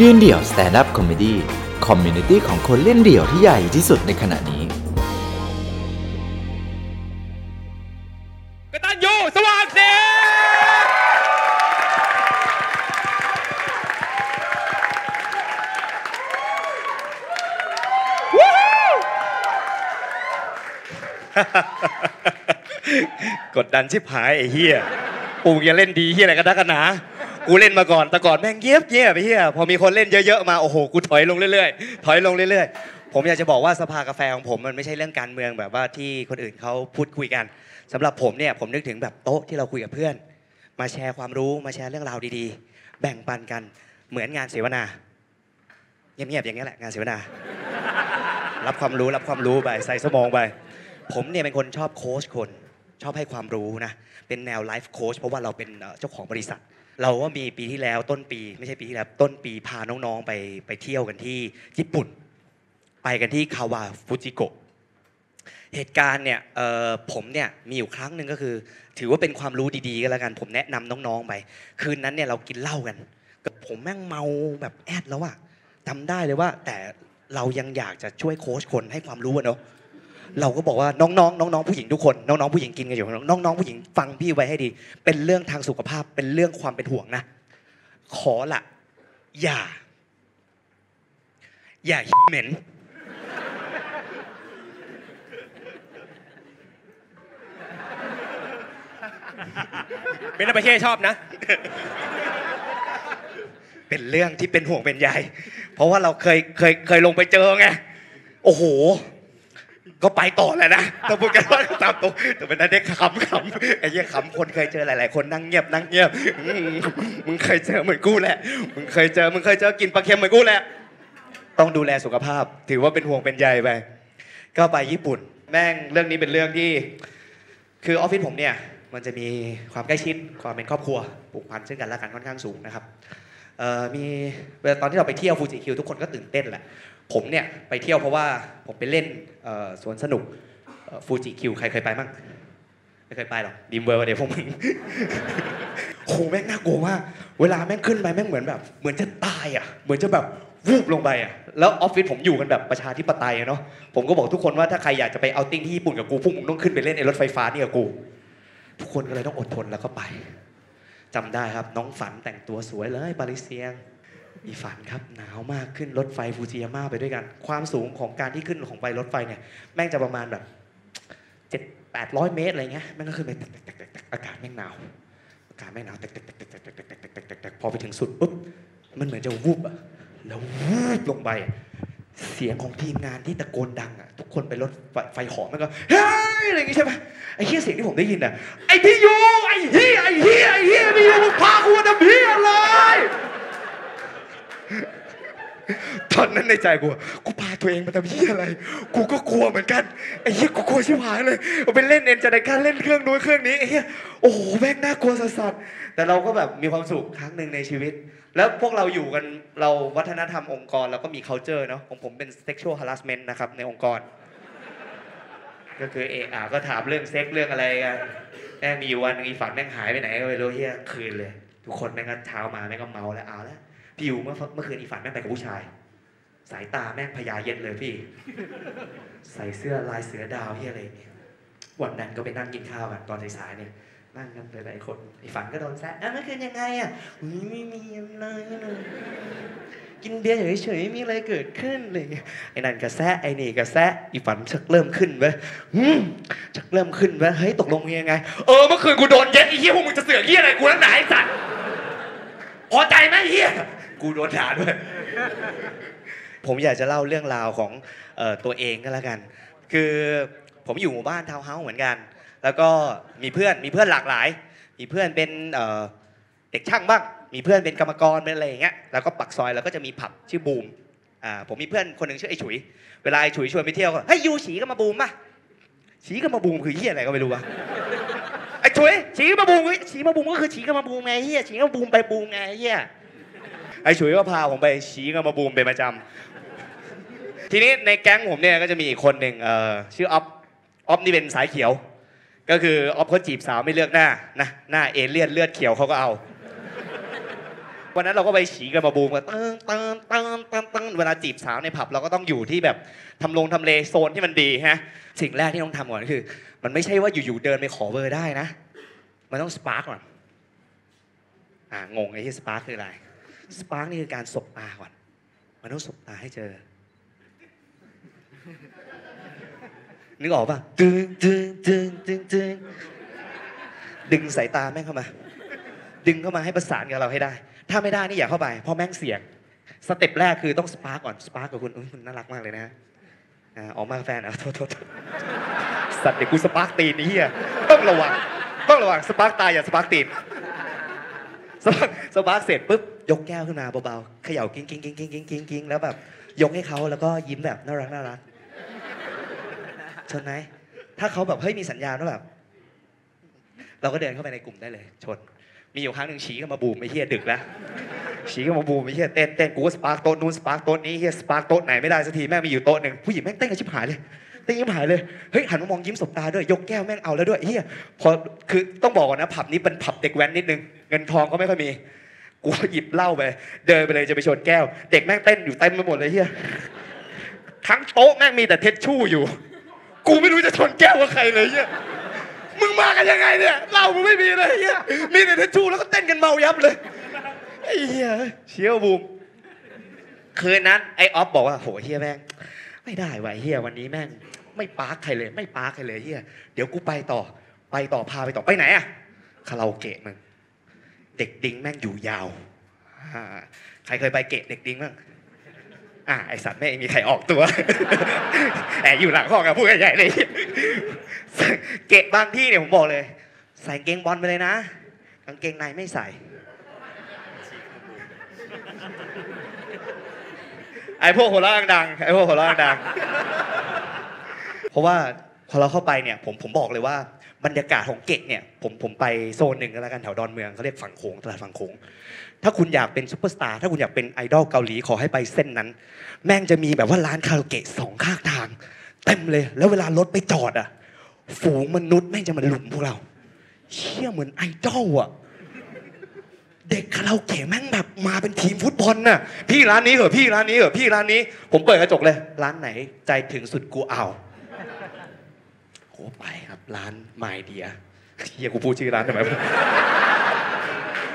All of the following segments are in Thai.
ยืนเดี่ยว Stand Up Comedy community ของคนเล่นเดี่ยวที่ใหญ่ที่สุดในขณะนี้ กตัญญูสว่างศรี กดดันชิบหายไอ้เหี้ยปูงจะเล่นดีเฮียอะไรกันนักกันหนา กูเล่นมาก่อนแต่ก่อนแม่งเงียบเงียบไปเฮียพอมีคนเล่นเยอะๆมาโอ้โหกูถอยลงเรื่อยๆถอยลงเรื่อยๆ ผมอยากจะบอกว่าสภากาแฟของผมมันไม่ใช่เรื่องการเมืองแบบว่าที่คนอื่นเขาพูดคุยกันสำหรับผมเนี่ยผมนึกถึงแบบโต๊ะที่เราคุยกับเพื่อน มาแชร์ความรู้มาแชร์เรื่องราวดีๆ แบ่งปันกันเหมือนงานเสวนาเงียบๆอย่างนี้แหละงานเสวนา รับความรู้รับความรู้ไปใส่สมองไปผมเนี่ยเป็นคนชอบโค้ชคนชอบให้ความรู้นะเป็นแนวไลฟ์โค้ชเพราะว่าเราเป็นเจ้าของบริษัท เราก็มีปีที่แล้วต้นปี ไม่ใช่ปีที่แล้วต้นปีพาน้องๆไปไปเที่ยวกันที่ญี่ปุ่น ไปกันที่คาวาฟูจิโกะเหตุการณ์เนี่ยผมเนี่ยมีอยู่ครั้งหนึ่งก็คือ ถือว่าเป็นความรู้ดีๆก็แล้วกันผมแนะนำน้องๆไป คืนนั้นเนี่ยเรากินเหล้ากันกับผมแม่งเมาแบบแอดแล้วอะจำได้เลยว่าแต่เรายังอยากจะช่วยโค้ชคนให้ความรู้เนาะ เราก็บอกว่าน้องๆน้องๆผู้หญิงทุกคนน้องๆผู้หญิงกินกันอยู่น้องๆผู้หญิงฟังพี่ไว้ให้ดี เป็นเรื่องทางสุขภาพเป็นเรื่องความเป็นห่วงนะ ขอละอย่า อย่าเหม็นเป็นประเทศชอบนะ เป็นเรื่องที่เป็นห่วงเป็นใยเพราะว่าเราเคยเคยเคยลงไปเจอไงโอ้โห ก็ไปต่อแหละนะต้องพูดกันว่าตามตรงแต่เป็นนั้นได้ขำขำไอ้เหี้ยขำคนเคยเจอหลาย ๆ คนนั่งเงียบนั่งเงียบอืมมึงเคยเจอเหมือนกูแหละมึงเคยเจอมึงเคยเจอกินปลาเค็มเหมือนกูแหละต้องดูแลสุขภาพ ถือว่าเป็นห่วงเป็นใยไปก็ไปญี่ปุ่น แม่งเรื่องนี้เป็นเรื่องที่ คือออฟฟิศผมเนี่ย มันจะมีความใกล้ชิดความเป็นครอบครัวผูกพันซึ่งกันและกันค่อนข้างสูงนะครับเอ่อมีเวลาตอนที่เราไปเที่ยวฟูจิคิวทุกคนก็ตื่นเต้นแหละ ผมเนี่ยไปเที่ยวเพราะว่าผมไปเล่นเอ่อสวนสนุกฟูจิคิวใครเคยไปมั่งไม่เคยไปหรอกดรีมเวิลด์เดี๋ยวพวกมึงโหแม่งน่ากลัวมากเวลาแม่งขึ้นไปแม่งเหมือนแบบ เหมือนจะตายอะ เหมือนจะแบบวูบลงไปอะแล้วออฟฟิศผมอยู่กันแบบประชาธิปไตยอะเนาะผมก็บอกทุกคนว่าถ้าใครอยากจะไป outing ที่ญี่ปุ่นกับกูพวกมึงต้องขึ้นไปเล่นไอ้รถไฟฟ้านี่กับกู ทุกคนก็เลยต้องอดทนแล้วก็ไปจำได้ครับน้องฝันแต่งตัวสวยเลยปาริเซียง มีฝันครับหนาวมากขึ้นรถไฟฟูจิยาม่าไปด้วยกัน ความสูงของการที่ขึ้นของไปรถไฟเนี่ยแม่งจะประมาณแบบเจ็ดแปดร้อยเมตรอะไรเงี้ยแม่งก็ขึ้นไปแตกแตกแตกแตกอากาศแม่งหนาวอากาศแม่งหนาวแตกแตกแตกแตกแตกแตกแตกแตกแตกแตกแตกพอไปถึงสุดปุ๊บมันเหมือนจะวูบอะแล้ววูบลงไป เสียงของทีมงานที่ตะโกนดังอะทุกคนไปรถไฟหอมันก็เฮ้ยอะไรอย่างงี้ใช่ไหมไอ้เฮียเสียงที่ผมได้ยินอะไอ้พี่ยูไอ้เฮียไอ้เฮียไอ้เฮียพี่ยูมึงพากูมาทำเฮียอะไร ตอนนั้นในใจกูกูพาตัวเองมาทำเฮียอะไร กูก็กลัวเหมือนกันไอ้เฮียกูกลัวชิบหายเลยไปเล่นเอ็นจะได้การเล่นเครื่องนู้นเครื่องนี้ไอ้เฮียโอ้โหแม่งน่ากลัวสัสๆแต่เราก็แบบมีความสุขครั้งหนึ่งในชีวิต แล้วพวกเราอยู่กันเราวัฒนธรรมองค์กรเราก็มี culture เนาะของผมเป็น sexual harassment นะครับในองค์กร ก็คือเออาก็ถามเรื่องเซ็กเรื่องอะไรกันแม่งมีอยู่วันหนึงอีฝันแม่งหายไปไหนก็ไม่รู้เฮียคืนเลย ทุกคนแม่งก็เช้ามาแม่งก็เมาแล้วเอาแล้ว พี่อยู่เมื่อเมื่อคืนอีฝันแม่งไปกับผู้ชาย สายตาแม่งพยาเย็ดเลยพี่ ใส่เสื้อลายเสือดาวที่อะไรเงี้ยวันนั้นก็ไปนั่งกินข้าวกันตอนสายๆเนี่ยนั่งกันหลายๆคนไอ้ฝันก็โดนแซะอะเมื่อคืนยังไงอะไม่มีอะไรเลยกินเบียร์เฉยๆไม่มีอะไรเกิดขึ้นอะไรเงี้ยไอ้นั่นก็แซะไอ้นี่ก็แซะอีฝันชักเริ่มขึ้นเว้ยชักเริ่มขึ้นเว้ยเฮ้ยตกลงยังไง เออเมื่อคืนกูโดนเย็ดไอ้เหี้ยพวกมึงจะเสือกเหี้ยอะไรกูนักหนาไอ้สัตว์พอใจไหมเหี้ย กูโดนด่าด้วย ผมอยากจะเล่าเรื่องราวของตัวเองก็แล้วกัน คือผมอยู่หมู่บ้านทาวน์เฮาส์เหมือนกัน แล้วก็มีเพื่อนมีเพื่อนหลากหลาย มีเพื่อนเป็นเด็กช่างบ้าง มีเพื่อนเป็นกรรมกรเป็นอะไรอย่างเงี้ย แล้วก็ปักซอยเราก็จะมีผับชื่อบูมอ่าผมมีเพื่อนคนหนึ่งชื่อไอ้ฉุย เวลาไอ้ฉุยชวนไปเที่ยวก็เฮ้ยยูฉีก็มาบูมป่ะฉีก็มาบูมคือเฮียอะไรก็ไม่รู้วะไอ้ฉุยฉีก็มาบูมเฮ้ยฉีมาบูมก็คือฉีก็มาบูมไงเฮียฉีก็มาบูมไปบูมไงเฮีย ไอ้ฉุยก็พาผมไปชี้กับมาบูมเป็นประจำทีนี้ในแก๊งผมเนี่ยก็จะมีอีกคนหนึ่งเอ่อชื่ออ๊อฟอ๊อฟนี่เป็นสายเขียว ก็คืออ๊อฟเขาจีบสาวไม่เลือกหน้านะหน้าเอเลี่ยนเลือดเขียวเขาก็เอาวันนั้นเราก็ไปฉีกันมาบูมกันเติมเติมเติมเติมเติมเวลาจีบสาวในผับเราก็ต้องอยู่ที่แบบทำลงทำเลโซนที่มันดีฮะสิ่งแรกที่ต้องทำก่อนคือ มันไม่ใช่ว่าอยู่ๆเดินไปขอเบอร์ได้นะ มันต้อง spark ก่อนอ่างงไอ้ที่ spark คืออะไร spark นี่คือการสบตาก่อนมันต้องสบตาให้เจอ นึกออกป่ะตึงตึงตึงตึงตึงดึงสายตาแม่งเข้ามา ดึงเข้ามาให้ประสานกับเราให้ได้ ถ้าไม่ได้นี่อย่าเข้าไปเพราะแม่งเสี่ยง step แรกคือต้อง spark ก่อน spark กับคุณอุ๊ยคุณน่ารักมากเลยนะอ่าออกมาแฟนอะโทษโทษสัตว์เดี๋ยวกู spark ตีนนี่เหี้ยต้องระวังต้องระวัง spark ตาอย่า spark ตีน spark spark เสร็จปุ๊บ ยกแก้วขึ้นมาเบาๆเขย่ากิ้งกิ้งกิ้งกิ้งกิ้งกิ้งกิ้งแล้วแบบยกให้เขาแล้วก็ยิ้มแบบน่ารักน่ารักชนไหมถ้าเขาแบบเฮ้ยมีสัญญาณว่าแบบ เราก็เดินเข้าไปในกลุ่มได้เลย ชน มีอยู่ครั้งหนึ่งชี้ก็มาบูมไอ้เหี้ยดึกแล้วชี้ก็มาบูมไอ้เหี้ยเต้นเต้นกูก็ spark โต๊ะนู้น spark โต๊ะนี้เหี้ย spark โต๊ะไหนไม่ได้สักทีแม่งมีอยู่โต๊ะหนึ่งผู้หญิงแม่งเต้นกันชิบหายเลยเต้นชิบหายเลย เฮ้ยหันมามองยิ้มสบตาด้วยยกแก้วแม่งเอาแล้วด้วยเหี้ยพอคือต้องบอกก่อนนะผับนี้เป็นผับเด็กแว้นนิดนึงเงินทองก็ไม่ค่อยมี ก็หยิบเหล้าไปเดินไปเลยจะไปชนแก้ว เด็กแม่งเต้นอยู่เต็มไปหมดเลยเหี้ยทั้งโต๊ะแม่งมีแต่เท็ดชู่อยู่ กูไม่รู้จะชนแก้วกับใครเลยเฮียมึงมากันยังไงเนี่ยเหล้ามึงไม่มีเลยเฮียมีแต่เทชชู่แล้วก็เต้นกันเมายับเลยไอ้เฮียเชียวบูมคืนนั้นไอ้ออฟบอกว่าโหเฮียแม่งไม่ได้ว่ะเฮียวันนี้แม่ง ไม่ปาร์คใครเลย ไม่ปาร์คใครเลยเฮียเดี๋ยวกูไปต่อไปต่อพาไปต่อไปไหนอะคาราโอเกะมึง เด็กดิ้งแม่งอยู่ยาวใครเคยไปเกะเด็กดิ้งบ้างอ่าไอสัตว์ไม่มีใครออกตัวแอบอยู่หลังห้องกับพูดใหญ่เลยเกะบางที่เนี่ยผมบอกเลย ใส่เกงบอลไปเลยนะกางเกงในไม่ใส่ ไอพวกหัวเราะดังไอพวกหัวเราะดัง เพราะว่าพอเราเข้าไปเนี่ย ผมผมบอกเลยว่า บรรยากาศของเกะเนี่ยผมผมไปโซนหนึ่งก็แล้วกันแถวดอนเมืองเขาเรียกฝั่งโขงตลาดฝั่งโขงถ้าคุณอยากเป็นซูเปอร์สตาร์ถ้าคุณอยากเป็นไอดอลเกาหลีขอให้ไปเส้นนั้น แม่งจะมีแบบว่าร้านคาราโอเกะสองข้างทางเต็มเลย แล้วเวลารถไปจอดอะ ฝูงมนุษย์แม่งจะมารุมพวกเราเชี่ยเหมือนไอดอลอะเด็กคาราโอเกะแม่งแบบมาเป็นทีมฟุตบอลน่ะพี่ร้านนี้เหรอพี่ร้านนี้เหรอพี่ร้านนี้ ผมเปิดกระจกเลย ร้านไหนใจถึงสุดกูเอา กูไปครับร้านไมเดียเฮียกูพูดชื่อร้านทำไม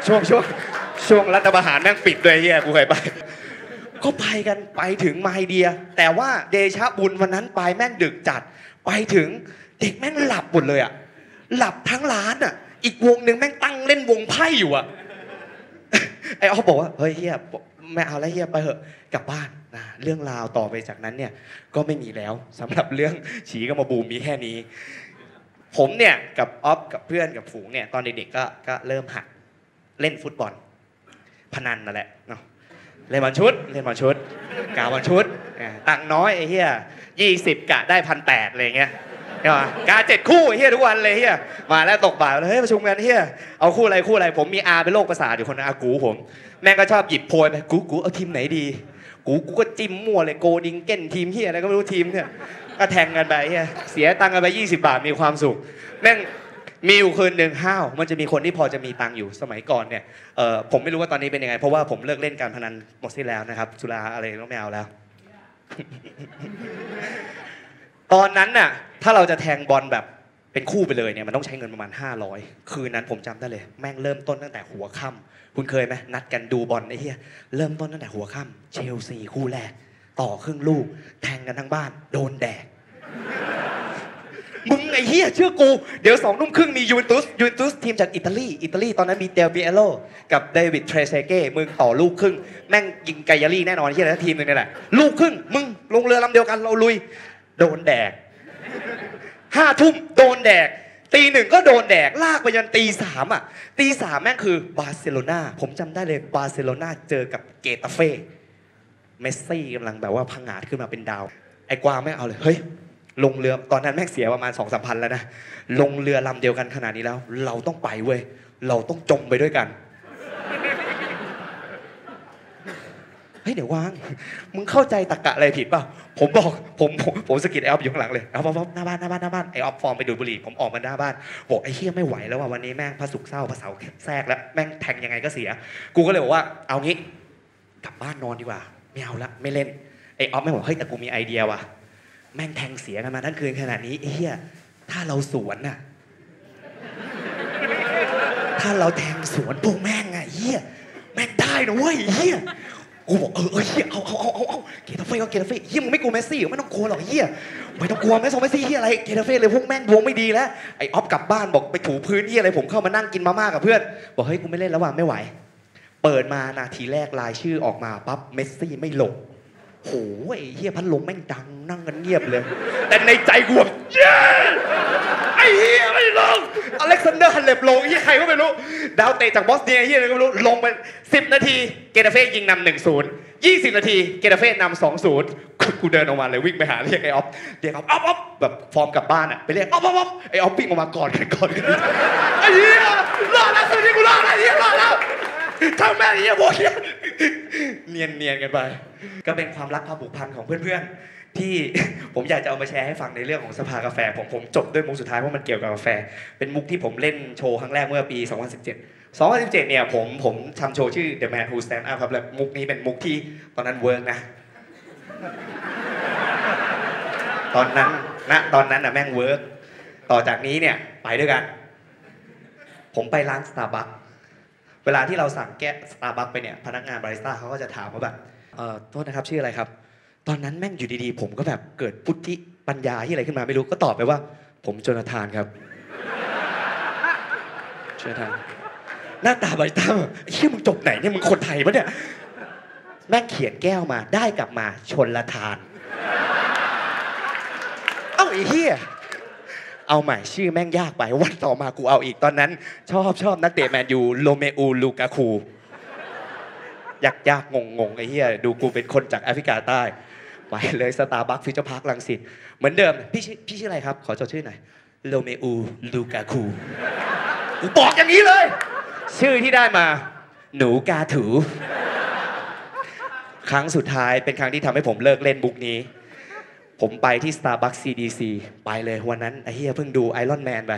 ช่วงช่วงช่วงรัฐประหารแม่งปิดด้วยเฮียกูเคยไปก็ไปกันไปถึงไมเดีย แต่ว่าเดชะบุญวันนั้นไปแม่งดึกจัด ไปถึงเด็กแม่งหลับหมดเลยอะหลับทั้งร้านอะอีกวงหนึ่งแม่งตั้งเล่นวงไพ่อยู่อะไอ้ออฟบอกว่าเฮ้ยเฮียไม่เอาแล้วเฮียไปเหอะกลับบ้าน นะเรื่องราวต่อไปจากนั้นเนี่ยก็ไม่มีแล้วสำหรับเรื่องฉีกับมาบูมมีแค่นี้ ผมเนี่ยกับออฟกับเพื่อนกับฝูงเนี่ยตอนเด็กๆก็ก็เริ่มหัดเล่นฟุตบอล พนันนั่นแหละเนาะเล่นบอลชุดเล่นบอลชุดกาบอลชุดตังน้อยไอ้เหี้ยยี่สิบกะได้พันแปดอะไรเงี้ยใช่ปะกาเจ็ดคู่ไอ้เหี้ยทุกวันเลยเหี้ยมาแล้วตกบ่ายเลยเฮ้ยประชุมกันเหี้ยเอาคู่อะไรคู่อะไรผมมีอาเป็นโรคประสาทอยู่คนนึงอากูผมแม่งก็ชอบหยิบโพยไปกูกูเอาทีมไหนดี กูกูก็จิ้มมั่วเลยโกดิงเก้นทีมเหี้ยอะไรก็ไม่รู้ทีมเนี่ยก็แทงกันไปเหี้ยเสียตังค์กันไป 20 บาทมีความสุขแม่งมีอยู่คืนหนึ่งห้าวมันจะมีคนที่พอจะมีตังค์อยู่สมัยก่อนเนี่ยเออผมไม่รู้ว่าตอนนี้เป็นยังไง เพราะว่าผมเลิกเล่นการพนันหมดสิ้นแล้วนะครับสุราอะไรก็ไม่เอาแล้ว ตอนนั้นน่ะถ้าเราจะแทงบอลแบบ เป็นคู่ไปเลยเนี่ยมันต้องใช้เงินประมาณ 500 คืนนั้นผมจำได้เลย แม่งเริ่มต้นตั้งแต่หัวค่ำคุณเคยไหมนัดกันดูบอลไอ้เหี้ยเริ่มต้นตั้งแต่หัวค่ำเชลซีคู่แรก ต่อครึ่งลูก แทงกันทั้งบ้าน โดนแดกมึงไอ้เหี้ยเชื่อกู เดี๋ยวสองทุ่มครึ่งมียูเวนตุสยูเวนตุสทีมจากอิตาลีอิตาลีตอนนั้นมีเดลปิเอโรกับดาวิดเทรเซเก้มึงต่อลูกครึ่งแม่งยิงกายารี่แน่นอนเหี้ยทีมหนึ่งนี่แหละลูกครึ่งมึงลงเรือลำเดียวกันเราลุย โดนแดก ห้าทุ่มโดนแดก ตีหนึ่งก็โดนแดก ลากไปยันตีสามอะ ตีสามแม่งคือบาร์เซโลนาผมจำได้เลยบาร์เซโลนาเจอกับเกตาเฟ่เมสซี่กำลังแบบว่าพังงาดขึ้นมาเป็นดาว ไอ้กวางแม่งเอาเลยเฮ้ยลงเรือตอนนั้นแม่งเสียประมาณสองสามพันแล้วนะลงเรือลำเดียวกันขนาดนี้แล้ว เราต้องไปเว้ยเราต้องจมไปด้วยกัน เฮ้ยเดี๋ยววาง มึงเข้าใจตรรกะอะไรผิดเปล่าผมบอกผมผมผมสะกิดไอออฟอยู่ข้างหลังเลยไอออฟออฟหน้าบ้านหน้าบ้านหน้าบ้านไอออฟฟอร์มไปดูดบุหรี่ผมออกมาหน้าบ้านบอกไอ้เฮียไม่ไหวแล้วว่ะวันนี้แม่งพระศุกเศร้าพระเสาแทรกแล้วแม่งแทงยังไงก็เสีย กูก็เลยบอกว่าเอางี้กลับบ้านนอนดีกว่าไม่เอาละไม่เล่นไอออฟไม่บอกเฮ้ยแต่กูมีไอเดียว่ะแม่งแทงเสียกันมาทั้งคืนขนาดนี้ไอ้เฮียถ้าเราสวนน่ะถ้าเราแทงสวนพวกแม่งอะเฮียแม่งได้นะเว้ยเฮีย กูบอกเออเออเฮียเอาเอาเอาเอาเอาเกตาเฟ่ก็เกตาเฟ่เฮียมึงไม่กลัวเมสซี่เหรอไม่ต้องกลัวหรอกเฮียไม่ต้องกลัวเมสซงเมสซี่เหี้ยอะไรเกตาเฟ่เลยพวกแม่งดวงไม่ดีแล้วไอออฟกลับบ้านบอกไปถูพื้นเหี้ยอะไรผมเข้ามานั่งกินมาม่ากับเพื่อน บอกเฮ้ยกูไม่เล่นแล้วว่ะไม่ไหว เปิดมานาทีแรกรายชื่อออกมาปั๊บเมสซี่ไม่ลงโหไอ้เหี้ยพัดลมแม่งดังนั่งกันเงียบเลย แต่ในใจกูแบบเย้ ไอ้เหี้ยไม่ลงอเล็กซานเดอร์เคล็บลงเหี้ยใครก็ไม่รู้ ดาวเตะจากบอสเนียเหี้ยอะไรก็ไม่รู้ลงไป10นาทีเกตาเฟ่ยิงนำหนึ่งศูนย์ยี่สิบนาทีเกตาเฟ่นำสองศูนย์กูเดินออกมาเลยวิ่งไปหาเรียกไอ้ออฟเรียกออฟออฟออฟแบบฟอร์มกลับบ้านอะไปเรียกออฟออฟออฟไอ้ออฟวิ่งออกมากอดกันกอดกันไอ้เหี้ยรอดแล้วคืนนี้กูรอดแล้วเหี้ยรอดแล้วทำแม่งเหี้ยโบเนียเนียนเนียนกันไป ก็เป็นความรักความผูกพันของเพื่อนๆ ที่ผมอยากจะเอามาแชร์ให้ฟังในเรื่องของสภากาแฟ ผมผมจบด้วยมุกสุดท้ายเพราะมันเกี่ยวกับกาแฟ เป็นมุกที่ผมเล่นโชว์ครั้งแรกเมื่อปี 2017 2017 เนี่ยผมผมทำโชว์ชื่อ The Man Who Stand Up ครับแล้วมุกนี้เป็นมุกที่ตอนนั้น work นะ ตอนนั้นณตอนนั้นนะแม่ง work ต่อจากนี้เนี่ยไปด้วยกัน ผมไปร้านสตาร์บัคเวลาที่เราสั่งแก้สตาร์บัคไปเนี่ยพนักงานบาริสต้าเขาก็จะถามว่าแบบเอ่อโทษนะครับชื่ออะไรครับ ตอนนั้นแม่งอยู่ดีๆ ผมก็แบบเกิดพุทธิปัญญาที่อะไรขึ้นมาไม่รู้ก็ตอบไปว่า ผมโจนาธานครับโจนาธานหน้าตาบาริสต้าแบบเฮียมึงจบไหนเนี่ยมึงคนไทยปะเนี่ยแม่งเขียนแก้วมาได้กลับมาชนละทาน เอ้าไอ้เฮียเอาใหม่ชื่อแม่งยากไป วันต่อมากูเอาอีกตอนนั้น ชอบชอบนักเตะแมนยูโลเมอูลูกาคูยากยากงงงๆไอ้เหี้ยดูกูเป็นคนจากแอฟริกาใต้ ไปเลย Starbucks Future Park รังสิตเหมือนเดิมพี่ชื่อพี่ชื่ออะไรครับ ขอจดชื่อหน่อยโรเมลูลูกากูบอกอย่างนี้เลย ชื่อที่ได้มา หนูกาถู ครั้งสุดท้ายเป็นครั้งที่ทำให้ผมเลิกเล่นมุกนี้ ผมไปที่ Starbucks CDC ไปเลยวันนั้นไอ้เหี้ยเพิ่งดู Iron Man ไป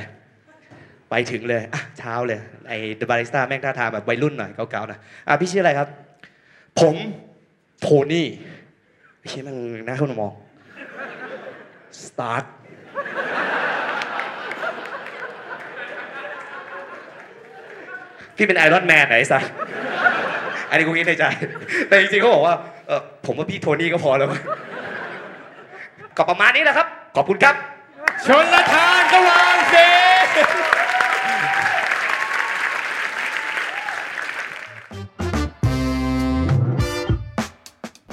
ไปถึงเลยอะเช้าเลย ไอ้เด็กบาริสต้าแม่งท่าทางแบบวัยรุ่นหน่อยเก๋าๆหน่อยอะพี่ชื่ออะไรครับ ผมโทนี่ ไอ้เฮียแม่งน่าเข้ามองสตาร์ทพี่เป็นไอรอนแมนไหนสัสอันนี้กูคิดในใจ แต่จริงๆเขาบอกว่าเออผมว่าพี่โทนี่ก็พอแล้วก็ประมาณนี้แหละครับ ขอบคุณครับ ชนละทานกวางสิ